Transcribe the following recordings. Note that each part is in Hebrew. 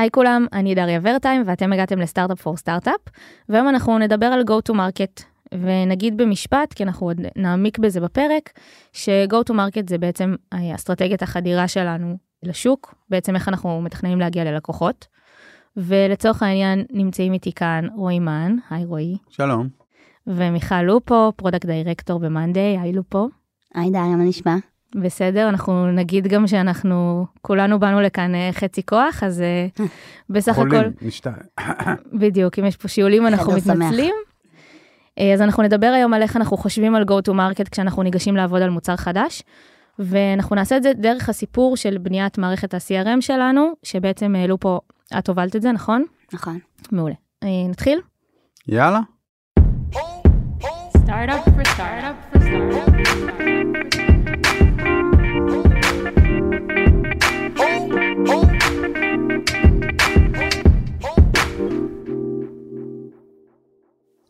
היי כולם, אני דריה ורטהיים ואתם הגעתם ל Startup for Startup, והיום אנחנו נדבר על go to market, ונגיד במשפט, כי אנחנו עוד נעמיק בזה בפרק, ש-go to market זה בעצם אסטרטגיית החדירה שלנו לשוק, בעצם איך אנחנו מתכננים להגיע ללקוחות. ולצורך העניין נמצאים איתי כאן רועי מן, היי רועי. שלום. ומיכל לופו, product director ב monday, היי לופו. היי דריה, מה נשמע? בסדר, אנחנו נגיד גם שאנחנו כולנו באנו לכאן אה, חצי כוח, אז אה, בסך הכל... חולים, נשתדל. בדיוק, אם יש פה שיעולים אנחנו. מתנצלים. אה, אז אנחנו נדבר היום על איך אנחנו חושבים על go to market כשאנחנו ניגשים לעבוד על מוצר חדש, ואנחנו נעשה את זה דרך הסיפור של בניית מערכת ה-CRM שלנו, שבעצם העלו פה, את הובלת את זה, נכון? נכון. מעולה. נתחיל? יאללה. Startup for startup for startup.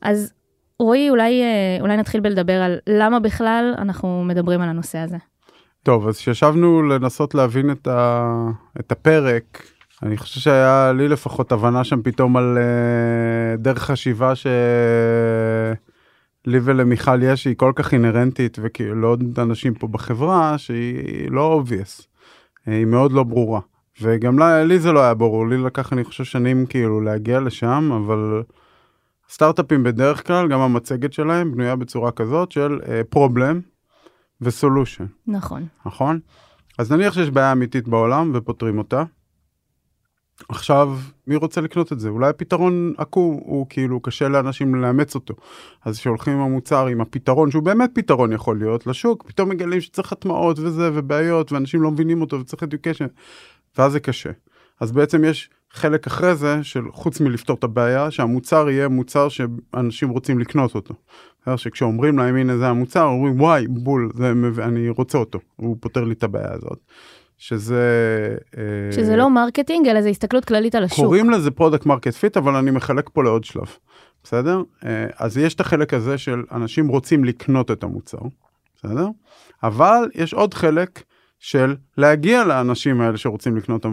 אז רועי, אולי, אה, אולי נתחיל בלדבר על למה בכלל אנחנו מדברים על הנושא הזה. טוב, אז כשישבנו לנסות להבין את, ה... את הפרק, אני חושב שהיה לי לפחות הבנה שם פתאום על uh, דרך חשיבה שלי ולמיכל יש, שהיא כל כך אינהרנטית, וכאילו לעוד אנשים פה בחברה, שהיא לא obvious, היא מאוד לא ברורה. וגם לה, לי זה לא היה ברור, לי לקח אני חושב שנים כאילו להגיע לשם, אבל סטארט-אפים בדרך כלל, גם המצגת שלהם בנויה בצורה כזאת של פרובלם וסולושן. נכון. נכון? אז נניח שיש בעיה אמיתית בעולם ופותרים אותה. עכשיו, מי רוצה לקנות את זה? אולי הפתרון עקום, הוא כאילו קשה לאנשים לאמץ אותו. אז כשהולכים עם המוצר, עם הפתרון, שהוא באמת פתרון יכול להיות לשוק, פתאום מגלים שצריך הטמעות וזה, ובעיות, ואנשים לא מבינים אותו, וצריך education, ואז זה קשה. אז בעצם יש חלק אחרי זה, של חוץ מלפתור את הבעיה, שהמוצר יהיה מוצר שאנשים רוצים לקנות אותו. שכשאומרים להם הנה זה המוצר, אומרים וואי בול, זה, אני רוצה אותו, הוא פותר לי את הבעיה הזאת. שזה... אה, שזה לא marketing, אלא זה הסתכלות כללית על השוק. קוראים לזה product market fit, אבל אני מחלק פה לעוד שלב, בסדר? אה, אז יש את החלק הזה של אנשים רוצים לקנות את המוצר, בסדר? אבל יש עוד חלק של להגיע לאנשים האלה שרוצים לקנות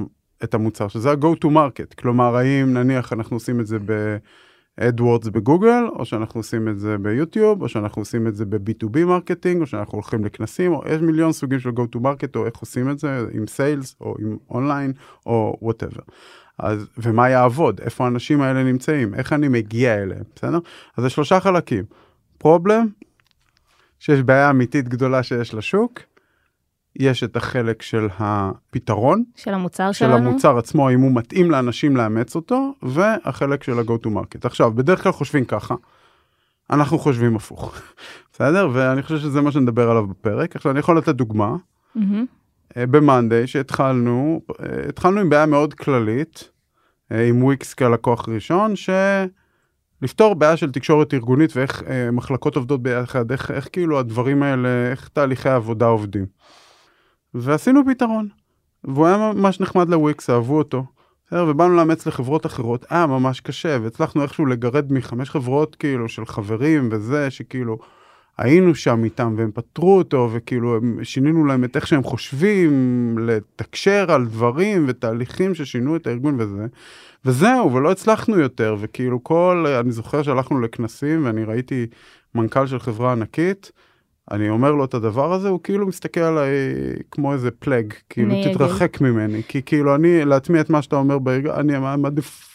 את המוצר, שזה ה-go to market. כלומר, האם נניח אנחנו עושים את זה ב-AdWords בגוגל, או שאנחנו עושים את זה ביוטיוב, או שאנחנו עושים את זה ב- B2B marketing, או שאנחנו הולכים לכנסים, או יש מיליון סוגים של go to market, או איך עושים את זה, עם sales, או עם אונליין, או whatever. אז, ומה יעבוד? איפה האנשים האלה נמצאים? איך אני מגיע אליהם, בסדר? אז זה שלושה חלקים. problem, שיש בעיה אמיתית גדולה שיש לשוק, יש את החלק של הפתרון, של המוצר של שלנו. המוצר עצמו, אם הוא מתאים לאנשים לאמץ אותו, והחלק של ה-go to market. עכשיו, בדרך כלל חושבים ככה, אנחנו חושבים הפוך, בסדר? ואני חושב שזה מה שנדבר עליו בפרק. עכשיו, אני יכול לתת דוגמה. אה, במאנדיי שהתחלנו, אה, התחלנו עם בעיה מאוד כללית, אה, עם וויקס כלקוח ראשון, שלפתור בעיה של תקשורת ארגונית ואיך אה, מחלקות עובדות ביחד, איך, איך כאילו הדברים האלה, איך תהליכי העבודה עובדים. ועשינו פתרון. והוא היה ממש נחמד לוויקס, אהבו אותו. ובאנו לאמץ לחברות אחרות, היה ממש קשה, והצלחנו איכשהו לגרד מחמש חברות כאילו של חברים וזה, שכאילו היינו שם איתם והם פתרו אותו, וכאילו שינינו להם את איך שהם חושבים, לתקשר על דברים ותהליכים ששינו את הארגון וזה. וזהו, ולא הצלחנו יותר, וכאילו כל, אני זוכר שהלכנו לכנסים ואני ראיתי מנכ"ל של חברה ענקית, אני אומר לו את הדבר הזה, הוא כאילו מסתכל עליי כמו איזה פלאג, כאילו אני תתרחק ממני, כי כאילו אני, להטמיע את מה שאתה אומר בארגון, אני מעדיף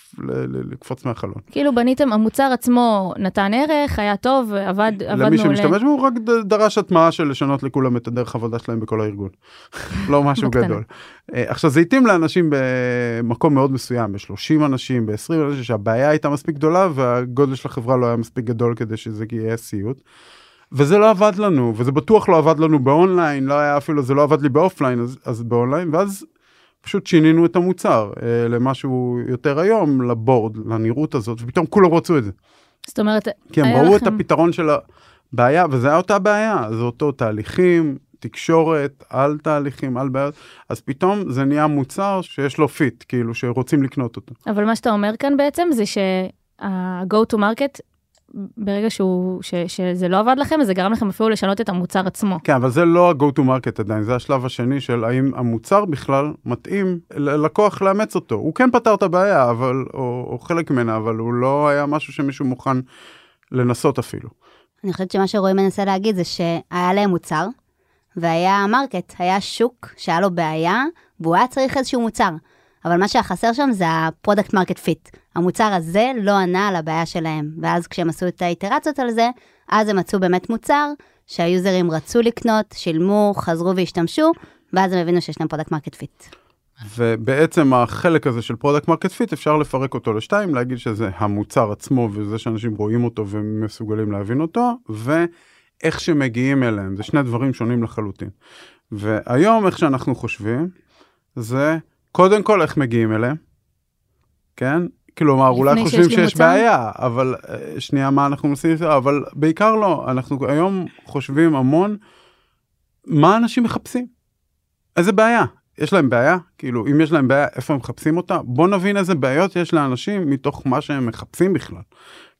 לקפוץ מהחלון. כאילו בניתם, המוצר עצמו נתן ערך, היה טוב, עבד, עבדנו... למי שמשתמש בו, הוא רק דרש הטמעה של לשנות לכולם את הדרך עבודה שלהם בכל הארגון. לא משהו. גדול. אה, עכשיו זה התאים לאנשים במקום מאוד מסוים, ב-30 אנשים, ב-20 אנשים, שהבעיה הייתה מספיק גדולה והגודל של החברה לא היה מספיק גדול כדי שזה יהיה סיוט. וזה לא עבד לנו, וזה בטוח לא עבד לנו באונליין, לא היה אפילו, זה לא עבד לי באופליין, אז, אז באונליין, ואז פשוט שינינו את המוצר אה, למשהו יותר היום, ל-board, לנראות הזאת, ופתאום כולם רצו את זה. זאת אומרת, כי הם היה ראו את לכם- הפתרון של הבעיה, וזה היה אותה בעיה, זה אותו תהליכים, תקשורת, על תהליכים, על בעיות, אז פתאום זה נהיה מוצר שיש לו fit, כאילו שרוצים לקנות אותו. אבל מה שאתה אומר כאן בעצם זה שה-go to market ברגע שהוא, ש, שזה לא עבד לכם, אז זה גרם לכם אפילו לשנות את המוצר עצמו. כן, אבל זה לא ה-go to market עדיין, זה השלב השני של האם המוצר בכלל מתאים ללקוח לאמץ אותו. הוא כן פתר את הבעיה, אבל, או, או חלק ממנה, אבל הוא לא היה משהו שמישהו מוכן לנסות אפילו. אני חושבת שמה שרועי מנסה להגיד זה שהיה להם מוצר, והיה market, היה שוק שהיה לו בעיה, והוא היה צריך איזשהו מוצר. אבל מה שהיה חסר שם זה ה-product market fit. המוצר הזה לא ענה על הבעיה שלהם. ואז כשהם עשו את האיטרציות על זה, אז הם מצאו באמת מוצר שהיוזרים רצו לקנות, שילמו, חזרו והשתמשו, ואז הם הבינו שיש להם product market fit. ובעצם החלק הזה של product market fit אפשר לפרק אותו לשתיים, להגיד שזה המוצר עצמו וזה שאנשים רואים אותו ומסוגלים להבין אותו, ואיך שמגיעים אליהם, זה שני דברים שונים לחלוטין. והיום איך שאנחנו חושבים, זה קודם כל איך מגיעים אליהם, כן? כלומר, אולי חושבים שיש מוצר? בעיה, אבל אה, שנייה, מה אנחנו מנסים לעשות? אבל בעיקר לא, אנחנו היום חושבים המון מה אנשים מחפשים. איזה בעיה? יש להם בעיה? כאילו, אם יש להם בעיה, איפה הם מחפשים אותה? בוא נבין איזה בעיות יש לאנשים מתוך מה שהם מחפשים בכלל,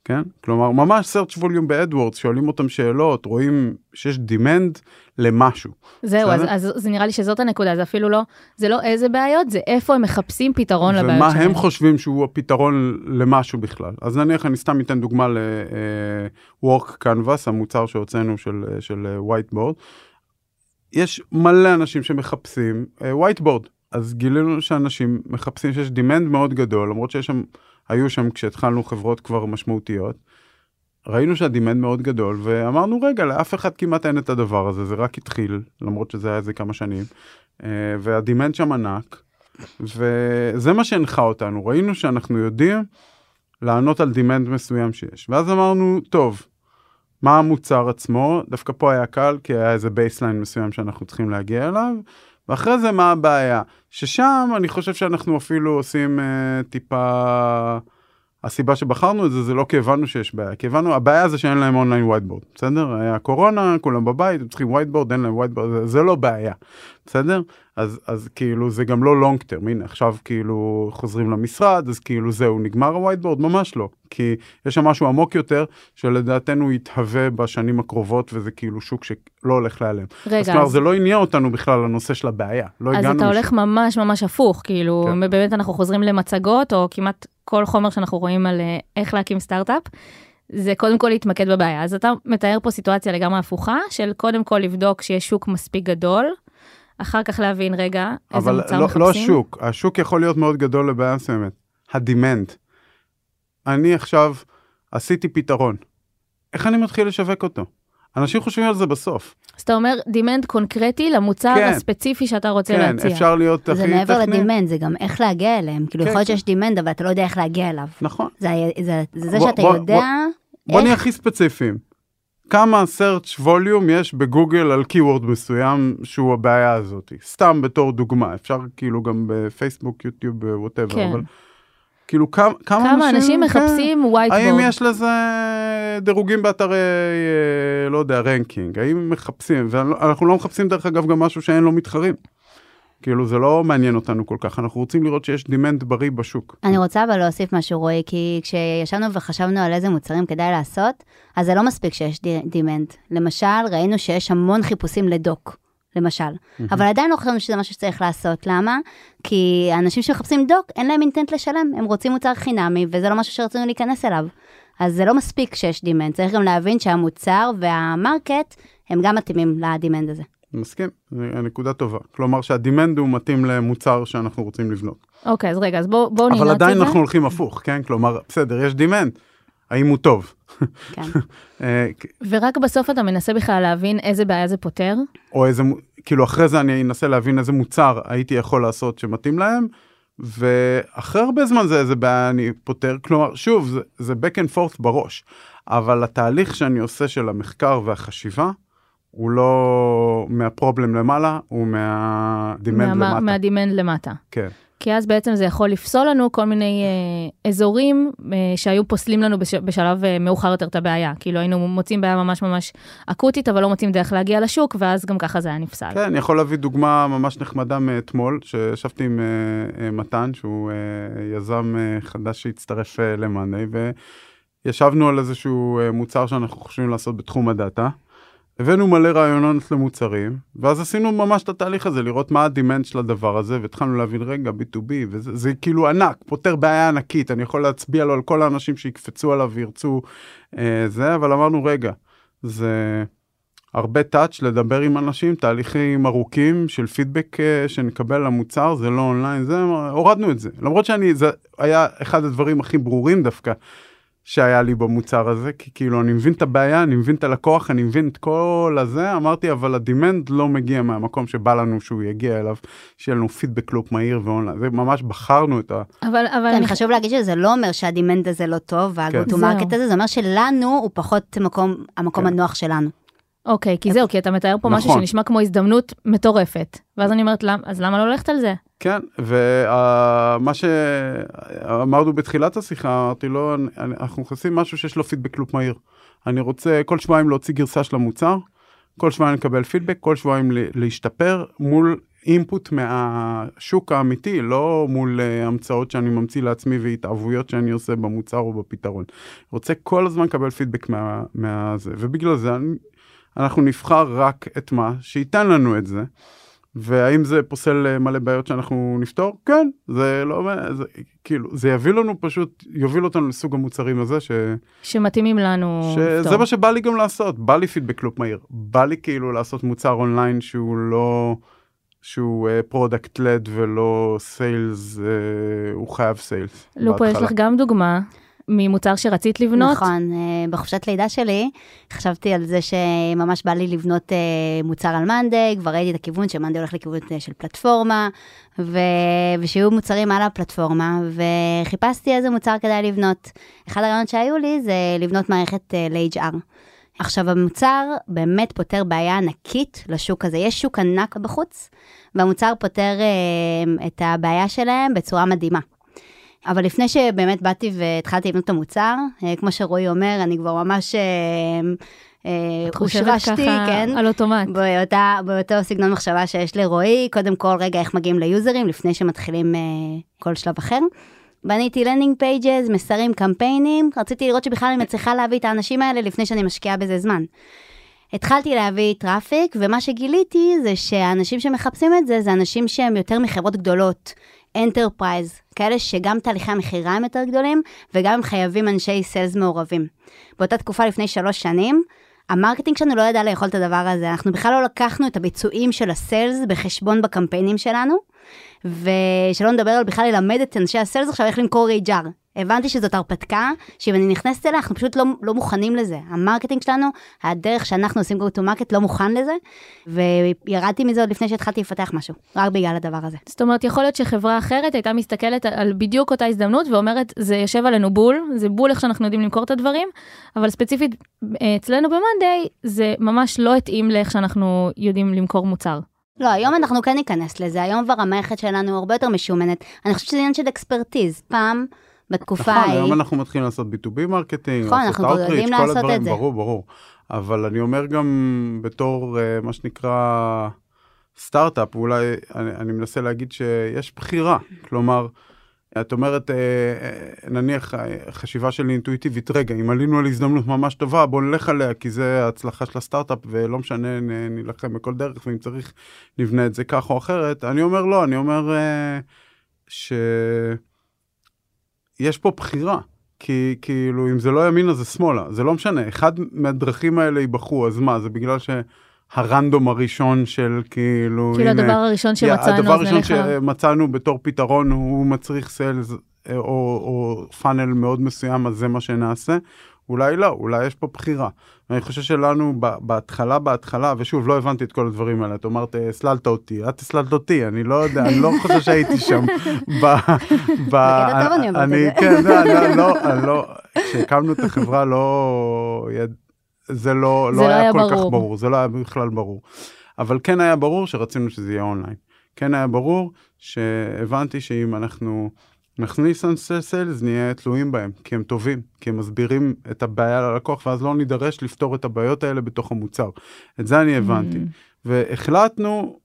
כן? כלומר, ממש search volume ב-AdWords, שואלים אותם שאלות, רואים שיש demand למשהו. זהו, אז? אז זה נראה לי שזאת הנקודה, זה אפילו לא, זה לא איזה בעיות, זה איפה הם מחפשים פתרון לבעיות ומה שלהם. הם חושבים שהוא הפתרון למשהו בכלל. אז נניח, אני סתם אתן דוגמה ל-Work Canvas, המוצר שהוצאנו של, אה, של אה, Whiteboard. יש מלא אנשים שמחפשים אה, Whiteboard, אז גילינו שאנשים מחפשים שיש demand מאוד גדול, למרות שיש שם, היו שם כשהתחלנו חברות כבר משמעותיות. ראינו שה-demand מאוד גדול, ואמרנו, רגע, לאף אחד כמעט אין את הדבר הזה, זה רק התחיל, למרות שזה היה איזה כמה שנים, אה, וה-demand שם ענק, וזה מה שהנחה אותנו, ראינו שאנחנו יודעים לענות על demand מסוים שיש. ואז אמרנו, טוב, מה המוצר עצמו? דווקא פה היה קל, כי היה איזה baseline מסוים שאנחנו צריכים להגיע אליו, ואחרי זה מה הבעיה? ששם אני חושב שאנחנו אפילו עושים אה, טיפה... הסיבה שבחרנו את זה, זה לא כי הבנו שיש בעיה, כי הבנו, הבעיה זה שאין להם online whiteboard, בסדר? היה קורונה, כולם בבית, הם צריכים whiteboard, אין להם whiteboard, זה, זה לא בעיה, בסדר? אז, אז כאילו זה גם לא long term, הנה עכשיו כאילו חוזרים למשרד, אז כאילו זהו, נגמר ה-whiteboard? ממש לא, כי יש שם משהו עמוק יותר, שלדעתנו יתהווה בשנים הקרובות, וזה כאילו שוק שלא הולך להיעלם. אז רגע, כלומר, אז, זה לא עניין אותנו בכלל לנושא של הבעיה, לא אז הגענו אתה לשם. הולך ממש ממש הפוך, כאילו, כן. באמת אנחנו חוזרים למצגות, או כמעט כל חומר שאנחנו רואים על אה, איך להקים סטארט-אפ, זה קודם כל להתמקד בבעיה. אז אתה מתאר פה סיטואציה לגמרי הפוכה, של קודם כל לבדוק שיש שוק מספיק גדול, אחר כך להבין, רגע, איזה אבל מוצר לא, מחפשים. לא השוק, השוק יכול להיות מאוד גדול לבעיה מסוימת. הדימנד. אני עכשיו עשיתי פתרון. איך אני מתחיל לשווק אותו? אנשים חושבים על זה בסוף. אז אתה אומר, demand קונקרטי למוצר כן. הספציפי שאתה רוצה כן, להציע. אפשר להיות הכי זה טכני. מעבר ל-demand, זה גם איך להגיע אליהם. כאילו, כן, יכול להיות כן. שיש demand, אבל אתה לא יודע איך להגיע אליו. נכון. זה זה- זה זה בוא- שאתה בוא- יודע... בוא נהיה איך- הכי ספציפיים. כמה search volume יש בגוגל על keyword מסוים שהוא הבעיה הזאת. סתם בתור דוגמה, אפשר כאילו גם בפייסבוק, יוטיוב, whatever, כן. אבל כאילו כמה, כמה, כמה אנשים כן, מחפשים האם whiteboard? יש לזה דירוגים באתרי, אה, לא יודע, ranking? האם מחפשים? ואנחנו לא מחפשים דרך אגב גם משהו שאין לו מתחרים. כאילו זה לא מעניין אותנו כל כך, אנחנו רוצים לראות שיש demand בריא בשוק. אני רוצה אבל להוסיף משהו, רועי, כי כשישבנו וחשבנו על איזה מוצרים כדאי לעשות, אז זה לא מספיק שיש די- demand. למשל, ראינו שיש המון חיפושים ל-doc, למשל. אבל עדיין לא חשבנו שזה משהו שצריך לעשות. למה? כי האנשים שמחפשים doc, אין להם intent לשלם, הם רוצים מוצר חינמי, וזה לא משהו שרצינו להיכנס אליו. אז זה לא מספיק שיש demand, צריך גם להבין שהמוצר וה-market הם גם מתאימים ל-demand הזה. מסכים, זו נקודה טובה. כלומר שה-demand הוא מתאים למוצר שאנחנו רוצים לבנות. אוקיי, אז רגע, אז בואו בוא ננעץ את אבל זה. עדיין אנחנו הולכים הפוך, כן? כלומר, בסדר, יש demand, האם הוא טוב? כן. אה, ורק בסוף אתה מנסה בכלל להבין איזה בעיה זה פותר. או איזה, כאילו אחרי זה אני אנסה להבין איזה מוצר הייתי יכול לעשות שמתאים להם, ואחרי הרבה זמן זה איזה בעיה אני פותר, כלומר, שוב, זה, זה back and forth בראש, אבל התהליך שאני עושה של המחקר והחשיבה, הוא לא מהפרובלם למעלה, הוא מהדימנד מה- למטה. מהדימנד למטה. כן. כי אז בעצם זה יכול לפסול לנו כל מיני אה, אזורים אה, שהיו פוסלים לנו בש, בשלב אה, מאוחר יותר את הבעיה. כאילו היינו מוצאים בעיה ממש ממש אקוטית, אבל לא מוצאים דרך להגיע לשוק, ואז גם ככה זה היה נפסל. כן, אני יכול להביא דוגמה ממש נחמדה מאתמול, שישבתי עם אה, אה, מתן, שהוא אה, יזם אה, חדש שהצטרף אה, למאני, ישבנו על איזשהו אה, מוצר שאנחנו חושבים לעשות בתחום הדאטה. הבאנו מלא רעיונות למוצרים, ואז עשינו ממש את התהליך הזה, לראות מה הדימנט של הדבר הזה, והתחלנו להבין, רגע, B2B, וזה זה כאילו ענק, פותר בעיה ענקית, אני יכול להצביע לו על כל האנשים שיקפצו עליו וירצו אה, זה, אבל אמרנו, רגע, זה הרבה touch לדבר עם אנשים, תהליכים ארוכים של פידבק אה, שנקבל למוצר, זה לא אונליין, זה, הורדנו את זה. למרות שאני, זה היה אחד הדברים הכי ברורים דווקא. שהיה לי במוצר הזה, כי כאילו אני מבין את הבעיה, אני מבין את הלקוח, אני מבין את כל הזה, אמרתי, אבל ה-demand לא מגיע מהמקום שבא לנו שהוא יגיע אליו, שיהיה לנו feedback loop מהיר ואונליין, זה ממש בחרנו את ה... אבל, אבל כן, אני חשוב להגיד שזה לא אומר שה-demand הזה לא טוב, וה-go to זהו. market הזה, זה אומר שלנו הוא פחות מקום, המקום כן. הנוח שלנו. אוקיי, כי זהו, כי אתה מתאר פה משהו נכון. שנשמע כמו הזדמנות מטורפת. ואז אני אומרת, "למ- אז למה לא ללכת על זה? כן, ומה שאמרנו בתחילת השיחה, אמרתי לו, "אני- אני- אנחנו נכנסים משהו שיש לו פידבק לופ מהיר. אני רוצה כל שבועיים להוציא גרסה של המוצר, כל שבועיים לקבל פידבק, כל שבועיים להשתפר מול אינפוט מהשוק האמיתי, לא מול uh, המצאות שאני ממציא לעצמי והתאהבויות שאני עושה במוצר או בפתרון. רוצה כל הזמן לקבל פידבק מה, מהזה, ובגלל זה אני, אנחנו נבחר רק את מה שייתן לנו את זה. והאם זה פוסל אה, מלא בעיות שאנחנו נפתור? כן, זה לא, זה, כאילו, זה יביא לנו פשוט, יוביל אותנו לסוג המוצרים הזה, ש, שמתאימים לנו שזה לפתור. מה שבא לי גם לעשות, בא לי feedback loop מהיר, בא לי כאילו לעשות מוצר אונליין שהוא לא, שהוא product uh, led ולא sales, uh, הוא חייב סיילס. לופו, יש לך גם דוגמה ממוצר שרצית לבנות? נכון, אה, בחופשת לידה שלי חשבתי על זה שממש בא לי לבנות אה, מוצר על מאנדיי, כבר ראיתי את הכיוון שמאנדיי הולך לכיוון אה, של פלטפורמה, ו... ושיהיו מוצרים על הפלטפורמה, וחיפשתי איזה מוצר כדאי לבנות. אחד הרעיונות שהיו לי זה לבנות מערכת ל-HR. עכשיו, המוצר באמת פותר בעיה ענקית לשוק הזה. יש שוק ענק בחוץ, והמוצר פותר אה, את הבעיה שלהם בצורה מדהימה. אבל לפני שבאמת באתי והתחלתי לבנות את המוצר, אה, כמו שרועי אומר, אני כבר ממש אה, אה, הושרשתי, כן, על אוטומט. באותה, באותו סגנון מחשבה שיש לרועי, קודם כל, רגע, איך מגיעים ליוזרים לפני שמתחילים אה, כל שלב אחר. בניתי landing pages, מסרים, קמפיינים, רציתי לראות שבכלל אני מצליחה להביא את האנשים האלה לפני שאני משקיעה בזה זמן. התחלתי להביא traffic, ומה שגיליתי זה שהאנשים שמחפשים את זה, זה אנשים שהם יותר מחברות גדולות, enterprise, כאלה שגם תהליכי המכירה הם יותר גדולים, וגם הם חייבים אנשי sales מעורבים. באותה תקופה לפני שלוש שנים, ה marketing שלנו לא ידע לאכול את הדבר הזה, אנחנו בכלל לא לקחנו את הביצועים של ה sales בחשבון בקמפיינים שלנו, ושלא נדבר על בכלל ללמד את אנשי ה sales עכשיו איך למכור HR. הבנתי שזאת הרפתקה, שאם אני נכנסת אליה, אנחנו פשוט לא, לא מוכנים לזה. ה marketing שלנו, הדרך שאנחנו עושים go to market לא מוכן לזה, וירדתי מזה עוד לפני שהתחלתי לפתח משהו, רק בגלל הדבר הזה. זאת אומרת, יכול להיות שחברה אחרת הייתה מסתכלת על בדיוק אותה הזדמנות ואומרת, זה יושב עלינו בול, זה בול איך שאנחנו יודעים למכור את הדברים, אבל ספציפית אה, אצלנו במאנדיי, זה ממש לא התאים לאיך שאנחנו יודעים למכור מוצר. לא, היום אנחנו כן ניכנס לזה, היום כבר המערכת שלנו הרבה יותר משומנת. אני חושבת שזה עניין של expertise. פעם, בתקופה נכון, ההיא, היום אנחנו מתחילים לעשות B2B marketing, נכון, לעשות יודעים outreach, כל לעשות הדברים, את זה. ברור, ברור. אבל אני אומר גם בתור אה, מה שנקרא סטארט-אפ, אולי אני, אני מנסה להגיד שיש בחירה. כלומר, את אומרת, אה, אה, נניח חשיבה שלי אינטואיטיבית, רגע, אם עלינו על הזדמנות ממש טובה, בוא נלך עליה, כי זה ההצלחה של הסטארט-אפ, ולא משנה, נילחם בכל דרך, ואם צריך, נבנה את זה כך או אחרת. אני אומר לא, אני אומר ש... יש פה בחירה. כי כאילו אם זה לא ימינה זה שמאלה זה לא משנה אחד מהדרכים האלה ייבחרו אז מה זה בגלל שהרנדום הראשון של כאילו כאילו הנה, הדבר הראשון שמצאנו, הדבר הראשון נלך. שמצאנו בתור פתרון הוא מצריך סיילס או, או פאנל מאוד מסוים אז זה מה שנעשה אולי לא אולי יש פה בחירה. אני חושב שלנו בהתחלה בהתחלה ושוב לא הבנתי את כל הדברים האלה את אמרת הסללת אותי את הסללת אותי אני לא יודע אני לא חושב שהייתי שם. ב, אני. כן לא, לא, אני לא כשהקמנו את החברה לא. זה לא, לא לא היה כל כך. ברור זה לא היה בכלל ברור. אבל כן היה ברור שרצינו שזה יהיה אונליין. כן היה ברור שהבנתי שאם אנחנו נכניס אנשי סיילס נהיה תלויים בהם כי הם טובים כי הם מסבירים את הבעיה ללקוח ואז לא נידרש לפתור את הבעיות האלה בתוך המוצר. את זה אני הבנתי. Mm. והחלטנו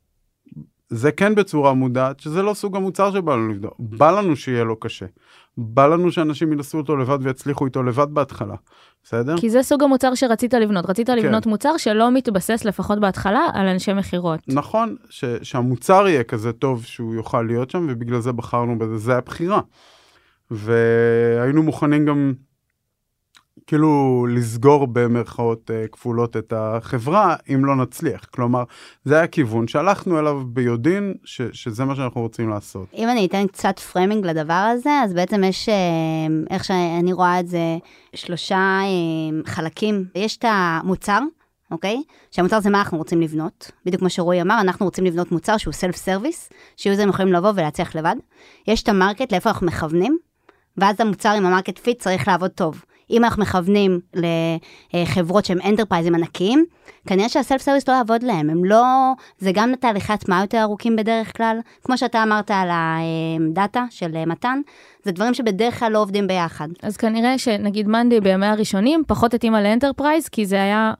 זה כן בצורה מודעת, שזה לא סוג המוצר שבא לנו לבדוק. בא לנו שיהיה לו קשה. בא לנו שאנשים ינסו אותו לבד ויצליחו איתו לבד בהתחלה, בסדר? כי זה סוג המוצר שרצית לבנות. רצית כן. לבנות מוצר שלא מתבסס, לפחות בהתחלה, על אנשי מכירות. נכון, ש, שהמוצר יהיה כזה טוב שהוא יוכל להיות שם, ובגלל זה בחרנו בזה, זה הבחירה. והיינו מוכנים גם, כאילו, לסגור במרכאות אה, כפולות את החברה, אם לא נצליח. כלומר, זה היה כיוון שהלכנו אליו ביודעין, ש, שזה מה שאנחנו רוצים לעשות. אם אני אתן קצת framing לדבר הזה, אז בעצם יש, אה, איך שאני רואה את זה, שלושה אה, חלקים. יש את המוצר, אוקיי? שהמוצר זה מה אנחנו רוצים לבנות. בדיוק כמו שרועי אמר, אנחנו רוצים לבנות מוצר שהוא self service, שיוזרים יכולים לבוא ולהצליח לבד. יש את ה market, לאיפה אנחנו מכוונים, ואז המוצר עם ה market fit צריך לעבוד טוב. אם אנחנו מכוונים לחברות שהן אנטרפרייזים ענקיים, כנראה שה self service לא יעבוד להם, הם לא, זה גם תהליכי הטמעה יותר ארוכים בדרך כלל, כמו שאתה אמרת על הדאטה של מתן, זה דברים שבדרך כלל לא עובדים ביחד. אז כנראה שנגיד מאנדי בימי הראשונים פחות התאימה ל enterprise, כי זה היה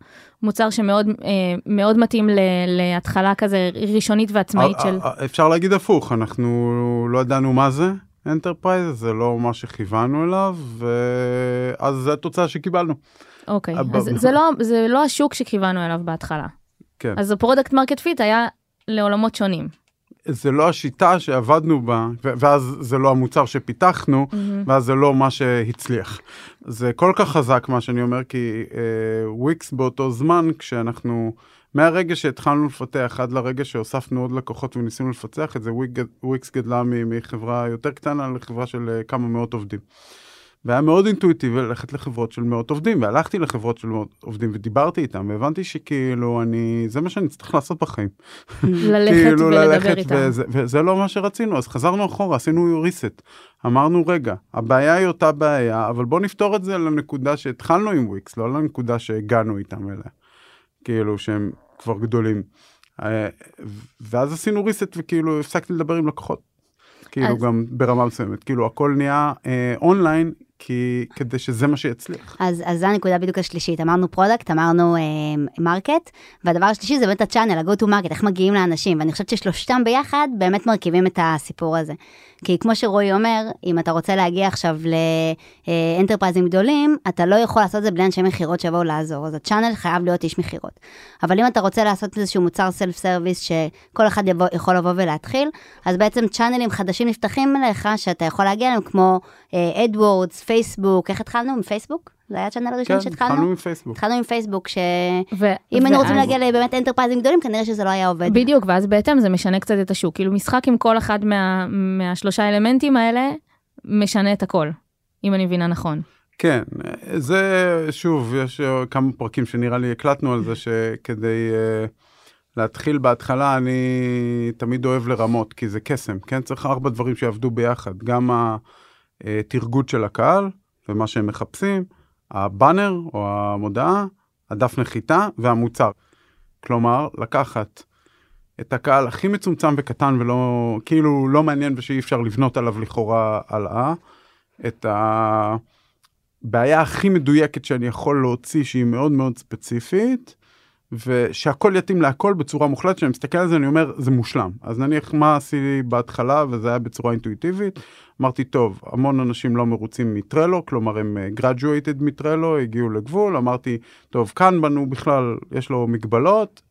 מוצר שמאוד אה, מאוד מתאים ל, להתחלה כזה ראשונית ועצמאית של... אה, אה, אפשר להגיד הפוך, אנחנו לא ידענו מה זה. enterprise זה לא מה שכיוונו אליו ואז זו התוצאה שקיבלנו. אוקיי, אבל- אז זה לא, זה לא השוק שכיוונו אליו בהתחלה. כן. אז ה product market fit היה לעולמות שונים. זה לא השיטה שעבדנו בה ואז זה לא המוצר שפיתחנו ואז זה לא מה שהצליח. זה כל כך חזק מה שאני אומר כי אה, וויקס באותו זמן כשאנחנו מהרגע שהתחלנו לפתח עד לרגע שהוספנו עוד לקוחות וניסינו לפצח את זה וויק, וויקס גדלה מחברה יותר קטנה לחברה של אה, כמה מאות עובדים. והיה מאוד אינטואיטיבי ללכת לחברות של מאות עובדים, והלכתי לחברות של מאות עובדים ודיברתי איתם, והבנתי שכאילו אני, זה מה שאני צריך לעשות בחיים. ללכת כאילו ולדבר ללכת איתם. וזה, וזה לא מה שרצינו, אז חזרנו אחורה, עשינו reset. אמרנו, רגע, הבעיה היא אותה בעיה, אבל בוא נפתור את זה לנקודה שהתחלנו עם וויקס, לא לנקודה שהגענו איתם אליה. כאילו שהם כבר גדולים. אה, ואז עשינו reset וכאילו הפסקתי לדבר עם לקוחות. כאילו אז- גם ברמה מסוימת, כאילו הכל נהיה אה, אונליין, כי כדי שזה מה שיצליח. אז, אז זו הנקודה בדיוק השלישית, אמרנו product, אמרנו market, והדבר השלישי זה באמת ה channel, ה-go to market, איך מגיעים לאנשים, ואני חושבת ששלושתם ביחד באמת מרכיבים את הסיפור הזה. כי כמו שרועי אומר, אם אתה רוצה להגיע עכשיו לאנטרפרייזים גדולים, אתה לא יכול לעשות את זה בלי אנשי מכירות שיבואו לעזור, אז ה channel חייב להיות איש מכירות. אבל אם אתה רוצה לעשות איזשהו מוצר self service שכל אחד יבוא, יכול לבוא ולהתחיל, אז בעצם צ'אנלים חדשים נפתחים אליך, שאתה יכול להגיע אליהם, כמו אדוורדס, פייסבוק, איך התחלנו? עם פייסבוק? זה היה ה channel הראשון כן, שהתחלנו? התחלנו מפייסבוק. התחלנו עם פייסבוק, שאם ו- היינו רוצים ואז- להגיע לבאמת אנטרפרייזים גדולים, כנראה שזה לא היה עובד. בדיוק, ואז בהתאם זה משנה קצת את השוק. כאילו משחק עם כל אחד מה, מהשלושה אלמנטים האלה, משנה את הכל, אם אני מבינה נכון. כן, זה שוב, יש אה, כמה פרקים שנראה לי הקלטנו על זה שכדי אה, להתחיל בהתחלה אני תמיד אוהב לרמות, כי זה קסם, כן? צריך ארבע דברים שיעבדו ביחד, גם התרגות של הקהל ומה שהם מחפשים, הבאנר או המודעה, הדף נחיתה והמוצר. כלומר, לקחת את הקהל הכי מצומצם וקטן ולא, כאילו לא מעניין ושאי אפשר לבנות עליו לכאורה הלאה, את הבעיה הכי מדויקת שאני יכול להוציא שהיא מאוד מאוד ספציפית, ושהכל יתאים להכל בצורה מוחלטת, כשאני מסתכל על זה אני אומר זה מושלם. אז נניח מה עשיתי בהתחלה וזה היה בצורה אינטואיטיבית, אמרתי טוב, המון אנשים לא מרוצים מטרלו, כלומר הם אה, graduated מטרלו, הגיעו לגבול, אמרתי טוב קנבן בכלל, יש לו מגבלות,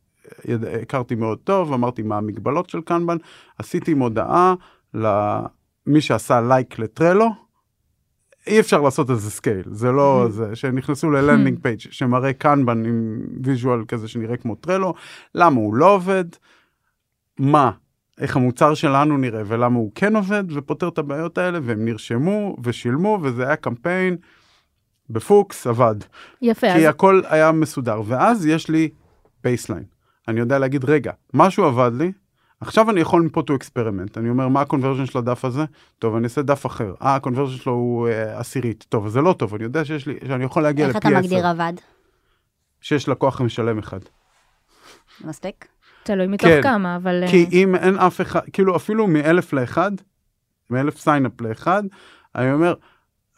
יד... הכרתי מאוד טוב, אמרתי מה המגבלות של קנבן, עשיתי מודעה למי שעשה לייק לטרלו, אי אפשר לעשות איזה scale, זה לא זה, שנכנסו ל landing page שמראה קנבן עם visual כזה שנראה כמו טרלו, למה הוא לא עובד, מה, איך המוצר שלנו נראה ולמה הוא כן עובד ופותר את הבעיות האלה והם נרשמו ושילמו וזה היה קמפיין בפוקס עבד. יפה, אז כי הכל היה מסודר, ואז יש לי baseline. אני יודע להגיד, רגע, משהו עבד לי, עכשיו אני יכול מפה to experiment. אני אומר, מה ה conversion של הדף הזה? טוב, אני אעשה דף אחר. אה, ה conversion שלו הוא אה, עשירית. טוב, זה לא טוב, אני יודע שיש לי, שאני יכול להגיע איך לפי אתה 10. מגדיר עבד? שיש לקוח משלם אחד. מספיק? תלוי מתוך כן, כמה, אבל... אה, כי אם אין אף אחד, כאילו אפילו מאלף לאחד, מאלף signup לאחד, אני אומר,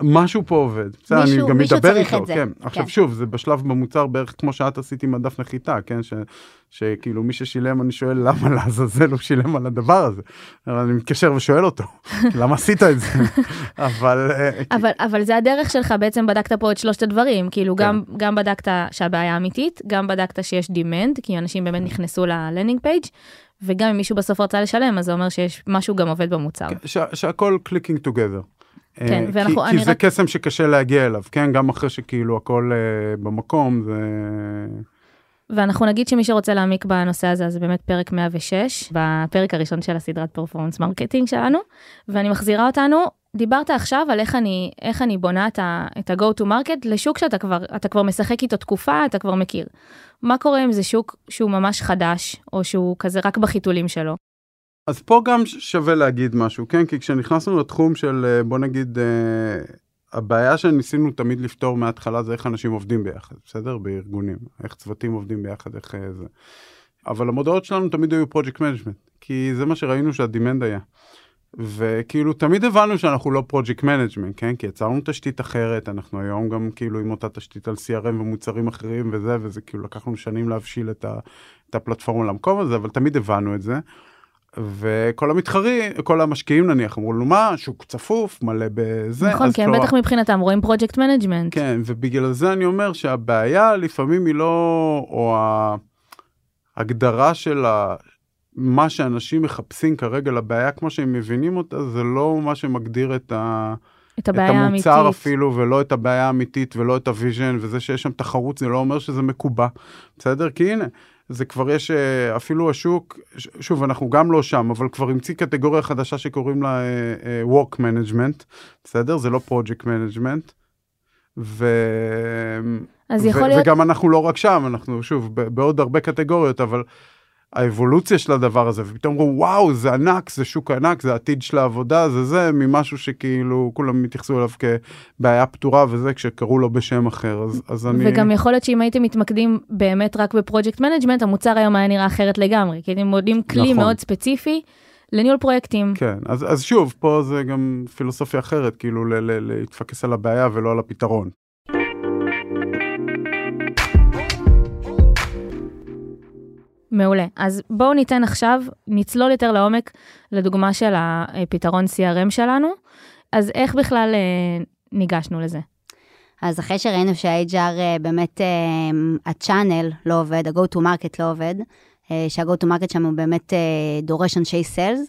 משהו פה עובד. בסדר, אני גם מדבר איתו, זה. כן. עכשיו כן. שוב, זה בשלב במוצר בערך כמו שאת עשית עם הדף נחיתה, כן? ש, שכאילו מי ששילם, אני שואל למה לעזאזל הוא שילם על הדבר הזה. אבל אני מתקשר ושואל אותו, למה עשית את זה? אבל... אה, אבל, אבל זה הדרך שלך, בעצם בדקת פה את שלושת הדברים, כאילו כן. גם, גם בדקת שהבעיה אמיתית, גם בדקת שיש demand, כי אנשים באמת נכנסו ל landing page, וגם אם מישהו בסוף רצה לשלם, אז זה אומר שיש משהו גם עובד במוצר. ש, שהכל clicking together. כן, ואנחנו- כי, כי זה רק- קסם שקשה להגיע אליו, כן? גם אחרי שכאילו הכל אה, במקום, זה... ואנחנו נגיד שמי שרוצה להעמיק בנושא הזה, אז זה באמת פרק 106, בפרק הראשון של הסדרת performance marketing שלנו, ואני מחזירה אותנו, דיברת עכשיו על איך אני, איך אני בונה את ה- את ה-go to market לשוק שאתה כבר, אתה כבר משחק איתו תקופה, אתה כבר מכיר. מה קורה אם זה שוק שהוא ממש חדש, או שהוא כזה רק בחיתולים שלו? אז פה גם שווה להגיד משהו, כן? כי כשנכנסנו לתחום של, אה, בוא נגיד, אה, הבעיה שניסינו תמיד לפתור מההתחלה זה איך אנשים עובדים ביחד, בסדר? בארגונים, איך צוותים עובדים ביחד, איך אה, זה. אבל המודעות שלנו תמיד היו project management, כי זה מה שראינו שה demand היה. וכאילו תמיד הבנו שאנחנו לא project management, כן? כי יצרנו תשתית אחרת, אנחנו היום גם כאילו עם אותה תשתית על CRM ומוצרים אחרים וזה, וזה כאילו לקח לנו שנים להבשיל את, ה, את הפלטפורמה למקום הזה, אבל תמיד הבנו את זה. וכל המתחרים, כל המשקיעים נניח, אמרו לנו מה, שוק צפוף, מלא בזה. נכון, הם כלומר- בטח מבחינתם רואים project management. כן, ובגלל זה אני אומר שהבעיה לפעמים היא לא, או ההגדרה של ה... מה שאנשים מחפשים כרגע לבעיה כמו שהם מבינים אותה, זה לא מה שמגדיר את, ה... את את הבעיה האמיתית. המוצר אפילו, ולא את הבעיה האמיתית, ולא את ה vision, וזה שיש שם תחרות, זה לא אומר שזה מקובע, בסדר? כי הנה, זה כבר יש, אה, אפילו השוק, שוב, אנחנו גם לא שם, אבל כבר המציא קטגוריה חדשה שקוראים לה אה, אה, Work Management, בסדר? זה לא Project Management. ו... אז ו- יכול להיות, וגם אנחנו לא רק שם, אנחנו שוב בעוד הרבה קטגוריות, אבל האבולוציה של הדבר הזה, ופתאום אומרים, וואו, זה ענק, זה שוק ענק, זה עתיד של העבודה, זה זה, ממשהו שכאילו כולם התייחסו אליו כבעיה פתורה וזה, כשקראו לו בשם אחר, אז, אז אני... וגם יכול להיות שאם הייתם מתמקדים באמת רק ב project management, המוצר היום היה נראה אחרת לגמרי, כי הייתם יודעים כלי נכון. מאוד ספציפי לניהול פרויקטים. כן, אז, אז שוב, פה זה גם פילוסופיה אחרת, כאילו ל- ל- להתפקס על הבעיה ולא על הפתרון. מעולה. אז בואו ניתן עכשיו, נצלול יותר לעומק לדוגמה של הפתרון CRM שלנו. אז איך בכלל אה, ניגשנו לזה? אז אחרי שראינו שה-HR אה, באמת, אה, ה-channel לא עובד, ה-go to market לא עובד, אה, שה-go to market שם הוא באמת אה, דורש אנשי סיילס,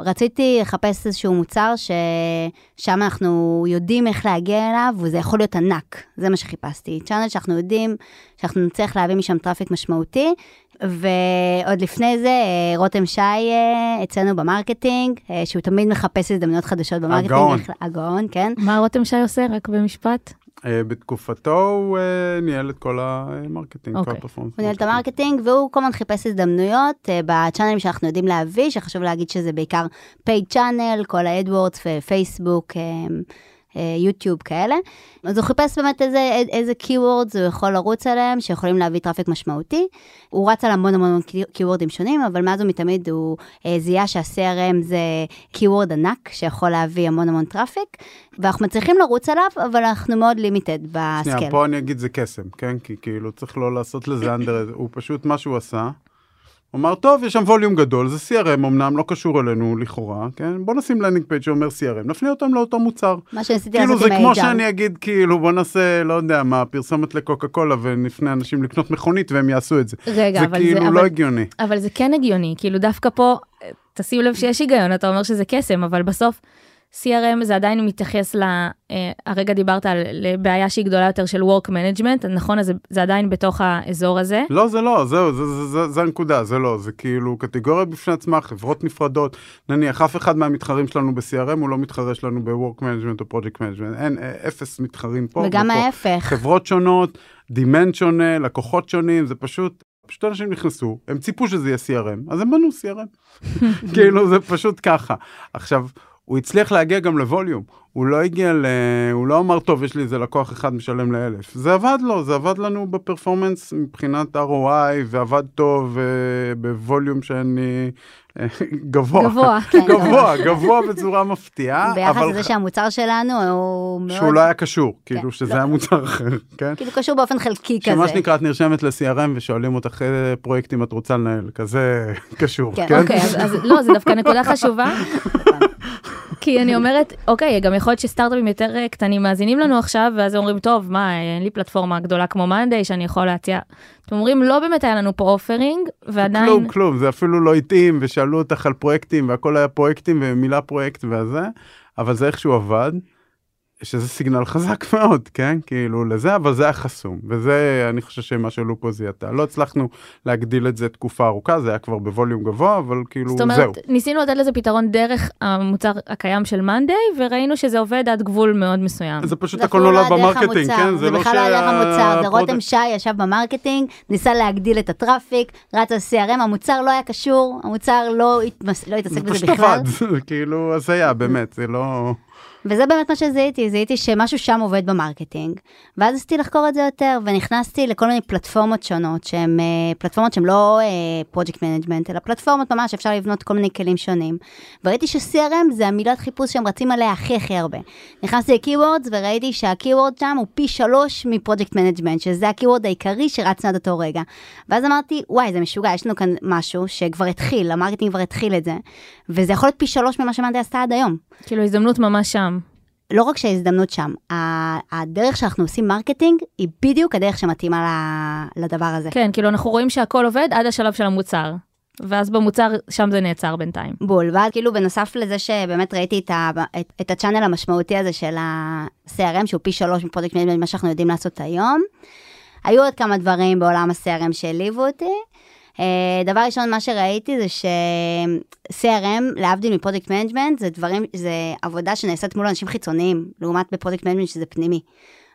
רציתי לחפש איזשהו מוצר ששם אנחנו יודעים איך להגיע אליו, וזה יכול להיות ענק, זה מה שחיפשתי. צ'אנל שאנחנו יודעים שאנחנו נצטרך להביא משם traffic משמעותי, ועוד לפני זה, אה, רותם שי אה, אצלנו במרקטינג, אה, שהוא תמיד מחפש הזדמנויות חדשות במרקטינג. הגאון. הגאון, כן. מה רותם שי עושה? רק במשפט? אה, בתקופתו הוא אה, ניהל את כל המרקטינג, כל אוקיי. ה performance. הוא ניהל את המרקטינג, והוא כל הזמן חיפש הזדמנויות uh, בצ'אנלים שאנחנו יודעים להביא, שחשוב להגיד שזה בעיקר paid channel, כל ה AdWords ופייסבוק, יוטיוב כאלה. אז הוא חיפש באמת איזה, איזה keywords הוא יכול לרוץ עליהם, שיכולים להביא traffic משמעותי. הוא רץ על המון המון keywords שונים, אבל מאז ומתמיד הוא uh, זיהה שה-CRM זה keyword ענק, שיכול להביא המון המון traffic, ואנחנו מצליחים לרוץ עליו, אבל אנחנו מאוד limited ב scale. שנייה, פה אני אגיד זה קסם, כן? כי כאילו צריך לא לעשות לזה under, הוא פשוט מה שהוא עשה. הוא אמר, טוב, יש שם volume גדול, זה CRM אמנם, לא קשור אלינו לכאורה, כן? בוא נשים landing page שאומר CRM, נפנה אותם לאותו מוצר. מה שניסיתי כאילו לעשות זה עם כמו ה-HR. שאני אגיד, כאילו, בוא נעשה, לא יודע מה, פרסומת לקוקה קולה ונפנה אנשים לקנות מכונית והם יעשו את זה. רגע, זה אבל כאילו זה... לא אבל... הגיוני. אבל זה כן הגיוני, כאילו דווקא פה, תשים לב שיש היגיון, אתה אומר שזה קסם, אבל בסוף CRM זה עדיין מתייחס ל... אה, הרגע דיברת על לבעיה שהיא גדולה יותר של work management, נכון? אז זה, זה עדיין בתוך האזור הזה. לא, זה לא, זהו, זה, זה, זה, זה הנקודה, זה לא, זה כאילו קטגוריה בפני עצמה, חברות נפרדות. נניח, אף אחד מהמתחרים שלנו ב-CRM הוא לא מתחרה שלנו ב-Work Management או Project Management. אין, אה, אפס מתחרים פה. וגם ופה ההפך. חברות שונות, דימנד שונה, לקוחות שונים, זה פשוט, פשוט אנשים נכנסו, הם ציפו שזה יהיה CRM, אז הם בנו CRM. כאילו, זה פשוט ככה. עכשיו, הוא הצליח להגיע גם לווליום. הוא לא הגיע ל... הוא לא אמר, טוב, יש לי איזה לקוח אחד משלם לאלף. זה עבד לו, זה עבד לנו בפרפורמנס מבחינת ROI, ועבד טוב אה, בווליום שאני... אה, גבוה. גבוה. כן. גבוה, גבוה בצורה מפתיעה. ביחס אבל לזה שהמוצר שלנו הוא מאוד... שהוא לא היה קשור, כאילו שזה לא. היה מוצר אחר, כן? כאילו קשור באופן חלקי כזה. שמה שנקרא, את נרשמת ל-CRM ושואלים אותך איזה פרויקטים את רוצה לנהל, כזה קשור, כן, כן? אוקיי, אז, אז לא, זה דווקא נקודה חשובה. כי אני אומרת, אוקיי, גם יכול להיות שסטארט-אפים יותר אה, קטנים מאזינים לנו עכשיו, ואז אומרים, טוב, מה, אין לי פלטפורמה גדולה כמו מאנדיי שאני יכול להציע. אתם אומרים, לא באמת היה לנו פה offering, ועדיין... כלום, כלום, זה אפילו לא התאים, ושאלו אותך על פרויקטים, והכל היה פרויקטים ומילא פרויקט וזה, אבל זה איכשהו עבד, שזה סיגנל חזק מאוד, כן? כאילו לזה, אבל זה היה חסום, וזה, אני חושב שמה שעלו פה זיהתה. לא הצלחנו להגדיל את זה תקופה ארוכה, זה היה כבר ב volume גבוה, אבל כאילו, זאת זהו. אומרת, ניסינו לתת לזה פתרון דרך המוצר הקיים של מאנדיי, וראינו שזה עובד עד גבול מאוד מסוים. זה פשוט זה הכל לא נולד דרך במרקטינג, המוצר, כן? זה לא בכלל לא היה דרך המוצר, זה רותם שי ישב במרקטינג, ניסה להגדיל את ה traffic, רץ על CRM, המוצר לא היה קשור, המוצר לא התמס- לא התעסק זה בזה פשוט בכלל. עבד, זה כאילו הזיה, באמת, זה לא... וזה באמת מה שזיהיתי, זיהיתי שמשהו שם עובד במרקטינג, ואז ניסיתי לחקור את זה יותר, ונכנסתי לכל מיני פלטפורמות שונות, שהן אה, פלטפורמות שהן לא project management, אלא פלטפורמות ממש, אפשר לבנות כל מיני כלים שונים. וראיתי ש-CRM זה המילת חיפוש שהם רצים עליה הכי הכי הרבה. נכנסתי ל-Keywords וראיתי שה-Keyword שם הוא פי שלוש מ project management, שזה ה-Keyword העיקרי שרצנו עד אותו רגע. ואז אמרתי, וואי, זה משוגע, יש לנו כאן משהו שכבר התחיל, המרקטינג כבר התחיל את זה, וזה יכול להיות פי שלוש ממה שמאנדיי עשתה עד היום. כאילו, הזדמנות ממש שם. לא רק שההזדמנות שם, הדרך שאנחנו עושים מרקטינג היא בדיוק הדרך שמתאימה לדבר הזה. כן, כאילו, אנחנו רואים שהכל עובד עד השלב של המוצר. ואז במוצר, שם זה נעצר בינתיים. בול, ואז כאילו בנוסף לזה שבאמת ראיתי את, ה, את, את ה channel המשמעותי הזה של ה-CRM, שהוא פי שלוש מ project management, מה שאנחנו יודעים לעשות היום, היו עוד כמה דברים בעולם ה-CRM שהלהיבו אותי. Uh, דבר ראשון, מה שראיתי זה ש-CRM, להבדיל מ project management, זה דברים, זה עבודה שנעשית מול אנשים חיצוניים, לעומת ב project management שזה פנימי.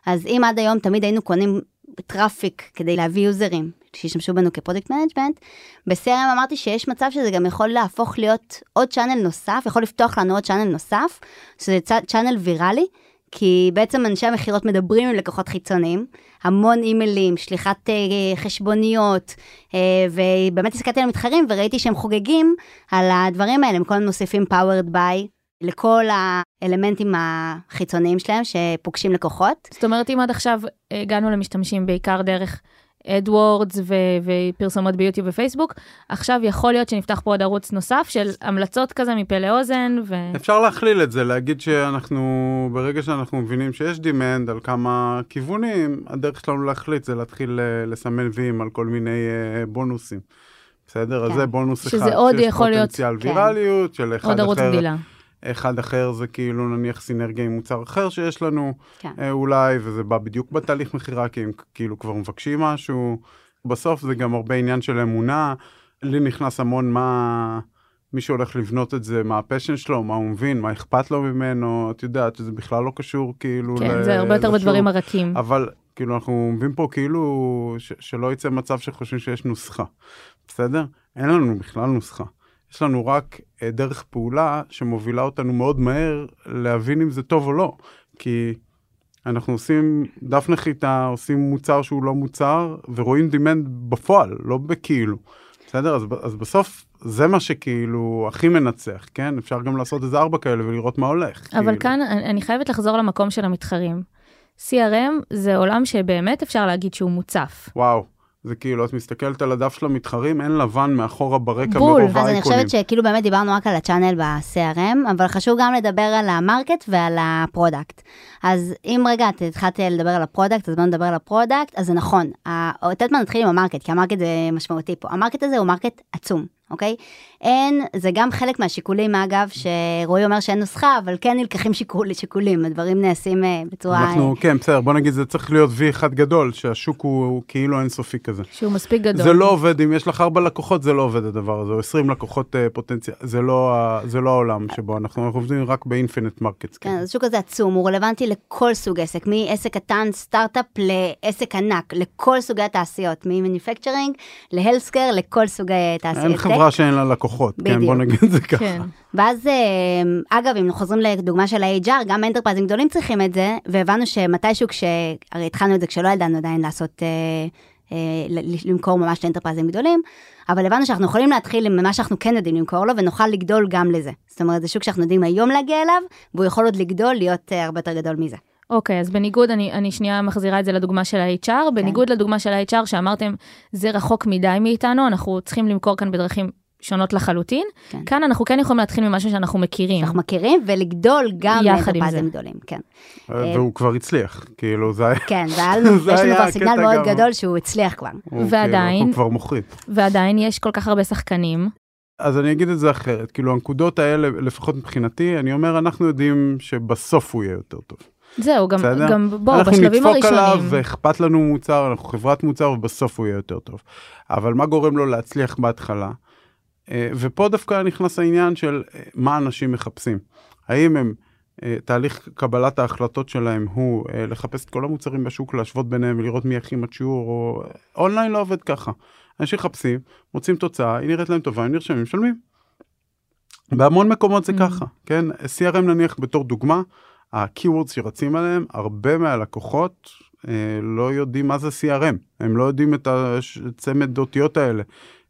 אז אם עד היום תמיד היינו קונים traffic כדי להביא יוזרים שישתמשו בנו כ project management, ב-CRM אמרתי שיש מצב שזה גם יכול להפוך להיות עוד channel נוסף, יכול לפתוח לנו עוד channel נוסף, שזה channel ויראלי, כי בעצם אנשי המכירות מדברים עם לקוחות חיצוניים, המון אימיילים, שליחת אה, חשבוניות, אה, ובאמת הסתכלתי על המתחרים וראיתי שהם חוגגים על הדברים האלה, הם כל הזמן מוסיפים powered by לכל האלמנטים החיצוניים שלהם שפוגשים לקוחות. זאת אומרת, אם עד עכשיו הגענו למשתמשים בעיקר דרך AdWords ו- ופרסומות ביוטיוב ופייסבוק, עכשיו יכול להיות שנפתח פה עוד ערוץ נוסף של המלצות כזה מפה לאוזן, ו... אפשר להכליל את זה, להגיד שאנחנו, ברגע שאנחנו מבינים שיש demand על כמה כיוונים, הדרך שלנו להחליט זה להתחיל אה, לסמן ויים על כל מיני אה, בונוסים. בסדר? אז כן. זה בונוס שזה אחד. עוד שיש יכול להיות- פוטנציאל כן. ויראליות של אחד עוד ערוץ אחר. גדילה. אחד אחר זה כאילו נניח סינרגיה עם מוצר אחר שיש לנו, כן. אה, אולי, וזה בא בדיוק בתהליך מכירה, כי הם כאילו כבר מבקשים משהו. בסוף זה גם הרבה עניין של אמונה. לי נכנס המון מה... מי שהולך לבנות את זה, מה ה passion שלו, מה הוא מבין, מה אכפת לו ממנו, את יודעת שזה בכלל לא קשור כאילו כן, זה הרבה יותר לשוק. בדברים הרכים. אבל כאילו אנחנו מבינים פה כאילו ש- שלא יצא מצב שחושבים שיש נוסחה, בסדר? אין לנו בכלל נוסחה. יש לנו רק אה, דרך פעולה שמובילה אותנו מאוד מהר להבין אם זה טוב או לא. כי אנחנו עושים דף נחיתה, עושים מוצר שהוא לא מוצר, ורואים demand בפועל, לא בכאילו. בסדר? אז, אז בסוף זה מה שכאילו הכי מנצח, כן? אפשר גם לעשות איזה ארבע כאלה ולראות מה הולך. אבל כאילו. כאן אני חייבת לחזור למקום של המתחרים. CRM זה עולם שבאמת אפשר להגיד שהוא מוצף. וואו, זה כאילו, את מסתכלת על הדף של המתחרים, אין לבן מאחורה ברקע בול. מרוב אז אני ה icons. חושבת שכאילו באמת דיברנו רק על ה channel ב-CRM, אבל חשוב גם לדבר על ה market ועל ה product. אז אם רגע את התחלת לדבר על ה product, אז בואו נדבר על ה product, אז זה נכון, ה- או תכף נתחיל עם ה market, כי ה market זה משמעותי פה. ה market הזה הוא מרקט עצום, אוקיי? אין, זה גם חלק מהשיקולים, אגב, שרועי אומר שאין נוסחה, אבל כן נלקחים שיקול, שיקולים, הדברים נעשים אה, בצורה... אנחנו, כן, בסדר, בוא נגיד, זה צריך להיות וי אחד גדול, שהשוק הוא, הוא כאילו אינסופי כזה. שהוא מספיק גדול. זה לא עובד, אם יש לך ארבע לקוחות, זה לא עובד הדבר הזה, או 20 לקוחות אה, פוטנציאל, זה לא, ה- זה לא העולם שבו אנחנו, אנחנו עובדים רק ב infinite markets. כן, אז השוק הזה עצום, הוא רלוונטי לכל סוג עסק, מעסק קטן, סטארט-אפ, לעסק ענק, לכל סוגי התעשיות, מ-manufacturing, ל-healthcare, לכל סוגי תעשיות. חברה שאין לה לקוחות, כן, בוא בדיוק. נגיד את זה ככה. כן. ואז, אה, אגב, אם חוזרים לדוגמה של ה-HR, גם enterprise ים גדולים צריכים את זה, והבנו שמתישהו כש... הרי התחלנו את זה כשלא ידענו עדיין לעשות, אה, אה, למכור ממש ל enterprise ים גדולים, אבל הבנו שאנחנו יכולים להתחיל עם מה שאנחנו כן יודעים למכור לו, ונוכל לגדול גם לזה. זאת אומרת, זה שוק שאנחנו יודעים היום להגיע אליו, והוא יכול עוד לגדול, להיות אה, הרבה יותר גדול מזה. אוקיי, אז בניגוד, אני, אני שנייה מחזירה את זה לדוגמה של ה-HR, כן. בניגוד לדוגמה של ה-HR שאמרתם, זה רחוק מדי מאיתנו, אנחנו צריכים למכור כאן בדרכים שונות לחלוטין. כן. כאן אנחנו כן יכולים להתחיל ממשהו שאנחנו מכירים. שאנחנו מכירים, ולגדול גם יחד עם זה. גדולים, כן. והוא כבר הצליח, כאילו זה היה... כן, לנו, זה יש לנו היה כבר סיגנל מאוד גם. גדול שהוא הצליח כבר. הוא ועדיין- כאילו, הוא כבר מוחריד. ועדיין יש כל כך הרבה שחקנים. אז אני אגיד את זה אחרת, כאילו הנקודות האלה, לפחות מבחינתי, אני אומר, אנחנו יודעים שבסוף הוא יהיה יותר טוב. זהו, גם, בסדר? גם בואו, אנחנו בשלבים נדפוק עליו, הראשונים. ואכפת לנו מוצר, אנחנו חברת מוצר, ובסוף הוא יהיה יותר טוב. אבל מה גורם לו להצליח בהתחלה? אה, ופה דווקא נכנס העניין של אה, מה אנשים מחפשים. האם הם, אה, תהליך קבלת ההחלטות שלהם הוא לחפש את כל המוצרים בשוק, להשוות ביניהם ולראות מי הכי מצ'ור, או... אונליין לא עובד ככה. אנשים מחפשים, מוצאים תוצאה, היא נראית להם טובה, הם נרשמים, משלמים. בהמון מקומות זה Mm. ככה, כן? CRM נניח בתור דוגמה, ה-keywords שרצים עליהם, הרבה מהלקוחות אה, לא יודעים מה זה CRM, הם לא יודעים את הצמד אותיות האלה.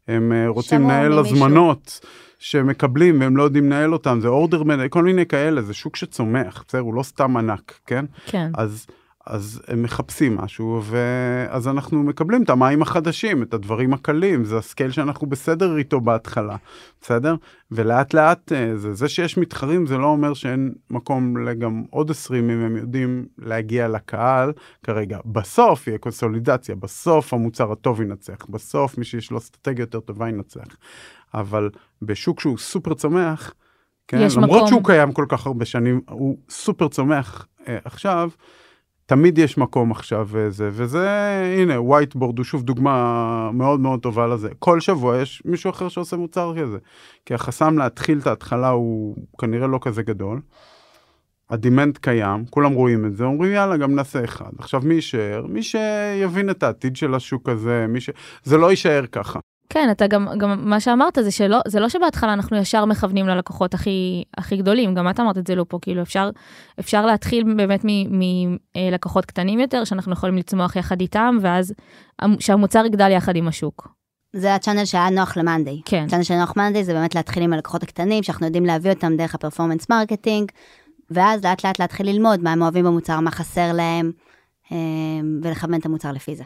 הם אה, רוצים לנהל. הזמנות שמקבלים והם לא יודעים לנהל אותם, זה אורדר, כל מיני כאלה, זה שוק שצומח, בסדר? הוא לא סתם ענק, כן? כן. אז, אז הם מחפשים משהו, ואז אנחנו מקבלים את המים החדשים, את הדברים הקלים, זה הסקייל שאנחנו בסדר איתו בהתחלה, בסדר? ולאט לאט, אה, זה, זה שיש מתחרים זה לא אומר שאין מקום לגם עוד 20 אם הם יודעים להגיע לקהל כרגע. בסוף יהיה קונסולידציה, בסוף המוצר הטוב ינצח, בסוף מי שיש לו אסטרטגיה יותר טובה ינצח. אבל בשוק שהוא סופר צומח, כן, למרות מקום. שהוא קיים כל כך הרבה שנים, הוא סופר צומח אה, עכשיו, תמיד יש מקום עכשיו וזה, וזה, הנה, whiteboard הוא שוב דוגמה מאוד מאוד טובה לזה. כל שבוע יש מישהו אחר שעושה מוצר כזה. כי החסם להתחיל את ההתחלה הוא כנראה לא כזה גדול. ה demand קיים, כולם רואים את זה, אומרים יאללה, גם נעשה אחד. עכשיו מי יישאר? מי שיבין את העתיד של השוק הזה, מי ש... זה לא יישאר ככה. כן, אתה גם, גם מה שאמרת זה שלא, זה לא שבהתחלה אנחנו ישר מכוונים ללקוחות הכי, הכי גדולים, גם את אמרת את זה לא פה, כאילו אפשר, אפשר להתחיל באמת מלקוחות קטנים יותר, שאנחנו יכולים לצמוח יחד איתם, ואז המ- שהמוצר יגדל יחד עם השוק. זה ה channel שהיה נוח ל monday. כן. ה channel של נוח monday זה באמת להתחיל עם הלקוחות הקטנים, שאנחנו יודעים להביא אותם דרך ה performance marketing, ואז לאט לאט להתחיל ללמוד מה הם אוהבים במוצר, מה חסר להם, אה, ולכוון את המוצר לפי זה.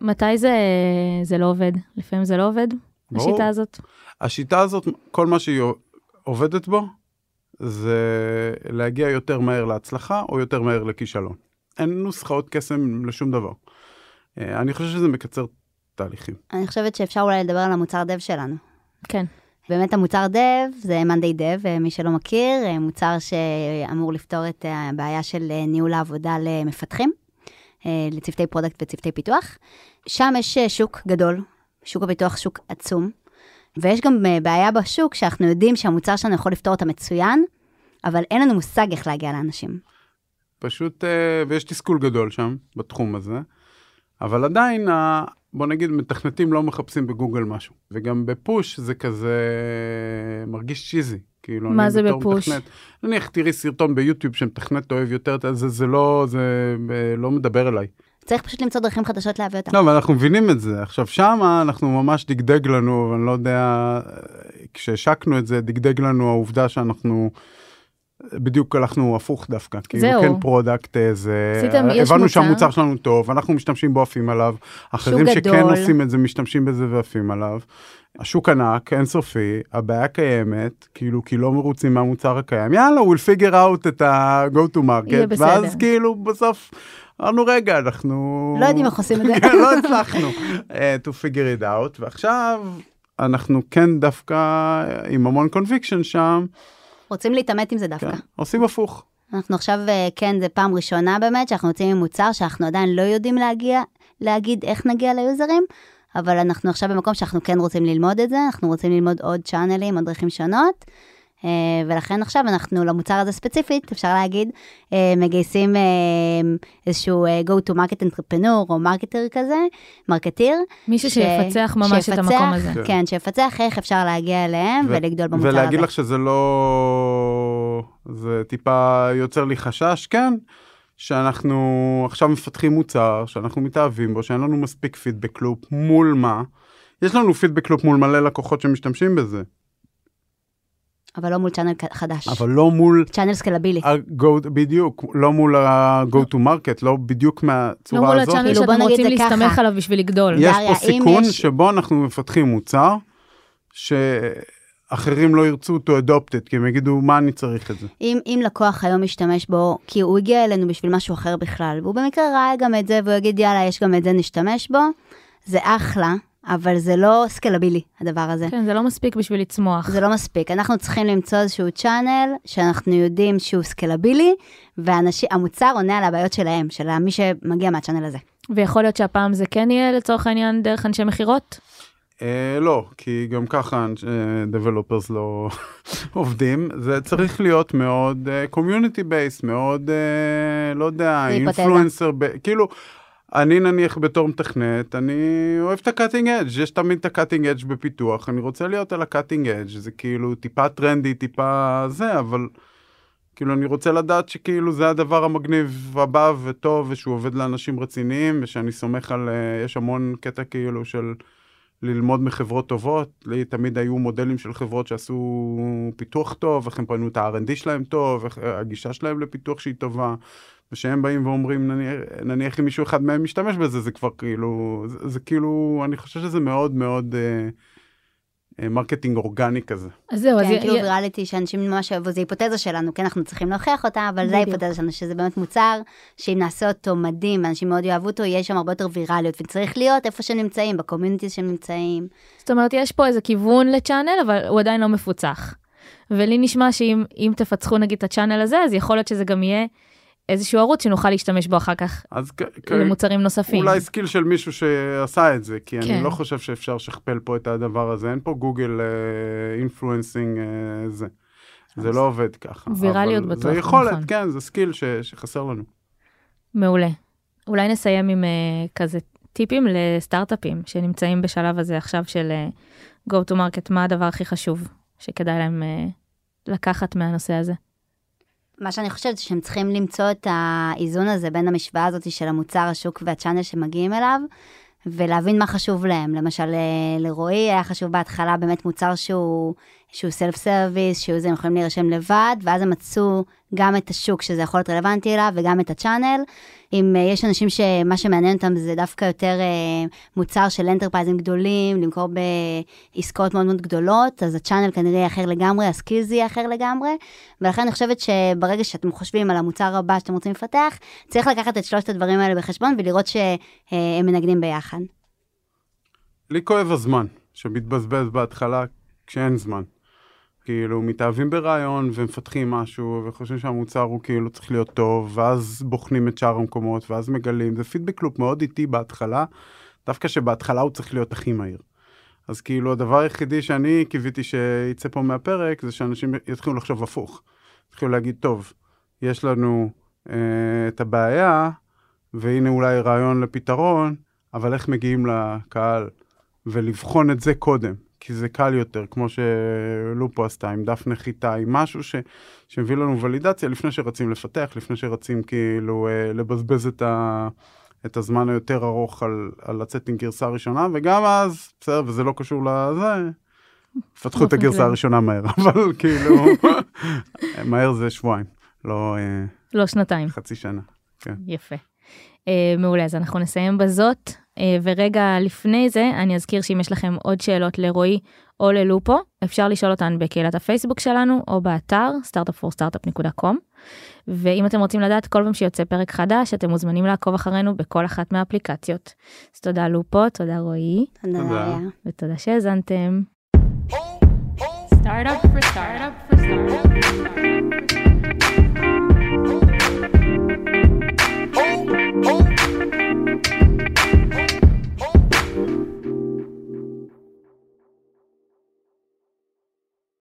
מתי זה, זה לא עובד? לפעמים זה לא עובד, ברור. השיטה הזאת? השיטה הזאת, כל מה שהיא עובדת בו, זה להגיע יותר מהר להצלחה או יותר מהר לכישלון. אין נוסחאות קסם לשום דבר. אה, אני חושב שזה מקצר תהליכים. אני חושבת שאפשר אולי לדבר על המוצר דב שלנו. כן. באמת המוצר dev זה monday dev, אה, מי שלא מכיר, אה, מוצר שאמור לפתור את הבעיה של ניהול העבודה למפתחים, לצוותי product וצוותי פיתוח. שם יש אה, שוק גדול, שוק הפיתוח שוק עצום, ויש גם אה, בעיה בשוק שאנחנו יודעים שהמוצר שלנו יכול לפתור אותה מצוין, אבל אין לנו מושג איך להגיע לאנשים. פשוט, אה, ויש תסכול גדול שם, בתחום הזה, אבל עדיין, בוא נגיד, מתכנתים לא מחפשים בגוגל משהו. וגם ב push זה כזה מרגיש cheesy. כאילו, מה זה ב push? מתכנת, נניח תראי סרטון ביוטיוב שמתכנת אוהב יותר, זה, זה לא, זה אה, לא מדבר אליי. צריך פשוט למצוא דרכים חדשות להביא אותם. לא, אבל אנחנו מבינים את זה. עכשיו, שמה אנחנו ממש דגדג לנו, אני לא יודע, כשהשקנו את זה, דגדג לנו העובדה שאנחנו... בדיוק הלכנו הפוך דווקא, כאילו זהו. כן product איזה, עשיתם- יש הבנו מוצר. שהמוצר שלנו טוב, אנחנו משתמשים בו עפים עליו, אחרים שכן גדול. עושים את זה משתמשים בזה ועפים עליו. השוק ענק, אינסופי, הבעיה קיימת, כאילו כי לא מרוצים מהמוצר הקיים, יאללה, we'll figure out את ה-go to market. ואז כאילו בסוף אמרנו רגע, אנחנו... לא יודעים איך עושים את זה. כן, לא הצלחנו uh, to figure it out, ועכשיו אנחנו כן דווקא עם המון conviction שם, רוצים להתעמת עם זה דווקא. כן, עושים הפוך. אנחנו עכשיו, אה, כן, זה פעם ראשונה באמת, שאנחנו יוצאים עם מוצר שאנחנו עדיין לא יודעים להגיע, להגיד איך נגיע ל user ים, אבל אנחנו עכשיו במקום שאנחנו כן רוצים ללמוד את זה, אנחנו רוצים ללמוד עוד channel ים, עוד דרכים שונות, ולכן עכשיו אנחנו למוצר הזה ספציפית, אפשר להגיד, אה, מגייסים אה, איזשהו אה, go to market entrepreneur או marketer כזה, marketeer. מישהו ש- שיפצח ממש את שיפצח, המקום הזה. כן. כן, שיפצח איך אפשר להגיע אליהם ו- ולגדול במוצר הזה. ולהגיד לך שזה לא... זה טיפה יוצר לי חשש, כן, שאנחנו עכשיו מפתחים מוצר, שאנחנו מתאהבים בו, שאין לנו מספיק פידבק לופ, מול מה? יש לנו פידבק לופ מול מלא לקוחות שמשתמשים בזה, אבל לא מול צ'אנל חדש. אבל לא מול צ'אנל סקלבילי. ה-go, בדיוק, לא מול ה-go to market, לא בדיוק לא מהצורה מול הזאת. הצ'אנל כאילו, שאתם רוצים להסתמך ככה. עליו בשביל לגדול. יש דריה, פה סיכון יש- שבו אנחנו מפתחים מוצר שאחרים לא ירצו to adopt it, כי הם יגידו, מה אני צריך את זה? אם, אם לקוח היום משתמש בו, כי הוא הגיע אלינו בשביל משהו אחר בכלל, והוא במקרה ראה גם את זה, והוא יגיד, יאללה, יש גם את זה, נשתמש בו, זה אחלה, אבל זה לא סקלבילי, הדבר הזה. כן, זה לא מספיק בשביל לצמוח. זה לא מספיק. אנחנו צריכים למצוא איזשהו צ'אנל שאנחנו יודעים שהוא סקלבילי, והמוצר עונה על הבעיות שלהם, של מי שמגיע מהצ'אנל הזה. ויכול להיות שהפעם זה כן יהיה לצורך העניין דרך אנשי מכירות? אה, לא, כי גם ככה developers לא עובדים, זה צריך להיות מאוד community based, מאוד, אה, לא יודע. influencer, כאילו, אני נניח בתור מתכנת, אני אוהב את ה cutting edge, יש תמיד את ה cutting edge בפיתוח, אני רוצה להיות על ה cutting edge, זה כאילו טיפה טרנדי, טיפה זה, אבל כאילו אני רוצה לדעת שכאילו זה הדבר המגניב הבא וטוב, ושהוא עובד לאנשים רציניים, ושאני סומך על, אה, יש המון קטע כאילו של... ללמוד מחברות טובות, לי תמיד היו מודלים של חברות שעשו פיתוח טוב, איך הם בנו את ה-R&D שלהם טוב, איך הגישה שלהם לפיתוח שהיא טובה, ושהם באים ואומרים, נניח, נניח אם מישהו אחד מהם משתמש בזה, זה כבר כאילו, זה, זה כאילו, אני חושב שזה מאוד מאוד אה, אה, marketing אורגני כזה. אז זהו, אז כן, כאילו י- virality שאנשים ממש אהבו, זו היפותזה שלנו, כן, אנחנו צריכים להוכיח אותה, אבל זה. ההיפותזה שלנו, שזה באמת מוצר, שאם נעשה אותו מדהים, ואנשים מאוד יאהבו אותו, יהיה שם הרבה יותר ויראליות, וצריך להיות איפה שנמצאים, ב community שנמצאים. זאת אומרת, יש פה איזה כיוון ל channel, אבל הוא עדיין לא מפוצח. ולי נשמע שאם אם תפצחו נגיד את ה channel הזה, אז יכול להיות שזה גם יהיה איזשהו ערוץ שנוכל להשתמש בו אחר כך אז למוצרים נוספים. אולי skill של מישהו שעשה את זה, כי כן. אני לא חושב שאפשר לשכפל פה את הדבר הזה, אין פה גוגל influencing זה. זה לא עובד ככה. ויראליות בטוח, זה יכולת, נכון. כן, זה skill ש- שחסר לנו. מעולה. אולי נסיים עם uh, כזה טיפים לסטארט-אפים שנמצאים בשלב הזה עכשיו של uh, go to market, מה הדבר הכי חשוב שכדאי להם uh, לקחת מהנושא הזה. מה שאני חושבת שהם צריכים למצוא את האיזון הזה בין המשוואה הזאת של המוצר, השוק והצ'אנל שמגיעים אליו, ולהבין מה חשוב להם. למשל, אה, לרועי היה חשוב בהתחלה באמת מוצר שהוא סלף סרוויס, שהוא זה, הם יכולים להירשם לבד, ואז הם מצאו גם את השוק שזה יכול להיות רלוונטי אליו, וגם את ה channel. אם אה, יש אנשים שמה שמעניין אותם זה דווקא יותר אה, מוצר של אנטרפרייזים גדולים, למכור בעסקאות מאוד מאוד גדולות, אז ה channel כנראה יהיה אחר לגמרי, ה skills יהיה אחר לגמרי, ולכן אני חושבת שברגע שאתם חושבים על המוצר הבא שאתם רוצים לפתח, צריך לקחת את שלושת הדברים האלה בחשבון ולראות שהם מנגנים ביחד. לי כואב הזמן שמתבזבז בהתחלה כשאין זמן. כאילו, מתאהבים ברעיון ומפתחים משהו וחושבים שהמוצר הוא כאילו צריך להיות טוב, ואז בוחנים את שאר המקומות, ואז מגלים. זה פידבק לופ מאוד איטי בהתחלה, דווקא שבהתחלה הוא צריך להיות הכי מהיר. אז כאילו, הדבר היחידי שאני קיוויתי שיצא פה מהפרק, זה שאנשים יתחילו לחשוב הפוך. יתחילו להגיד, טוב, יש לנו אה, את הבעיה, והנה אולי רעיון לפתרון, אבל איך מגיעים לקהל? ולבחון את זה קודם, כי זה קל יותר, כמו שלופו עשתה עם דף נחיתה, עם משהו ש, שמביא לנו ולידציה לפני שרצים לפתח, לפני שרצים כאילו אה, לבזבז את, ה, את הזמן היותר ארוך על, על לצאת עם גרסה ראשונה, וגם אז, בסדר, וזה לא קשור לזה, פתחו את באופן הגרסה. הראשונה מהר, אבל כאילו, מהר זה שבועיים, לא אה, לא שנתיים. חצי שנה. כן. יפה. Uh, מעולה, אז אנחנו נסיים בזאת, ורגע לפני זה, אני אזכיר שאם יש לכם עוד שאלות לרועי או ללופו, אפשר לשאול אותן בקהילת הפייסבוק שלנו, או באתר startupforstartup.com. ואם אתם רוצים לדעת כל פעם שיוצא פרק חדש, אתם מוזמנים לעקוב אחרינו בכל אחת מהאפליקציות. אז תודה לופו, תודה רועי, תודה. ותודה שהאזנתם. Startup for startup for startup.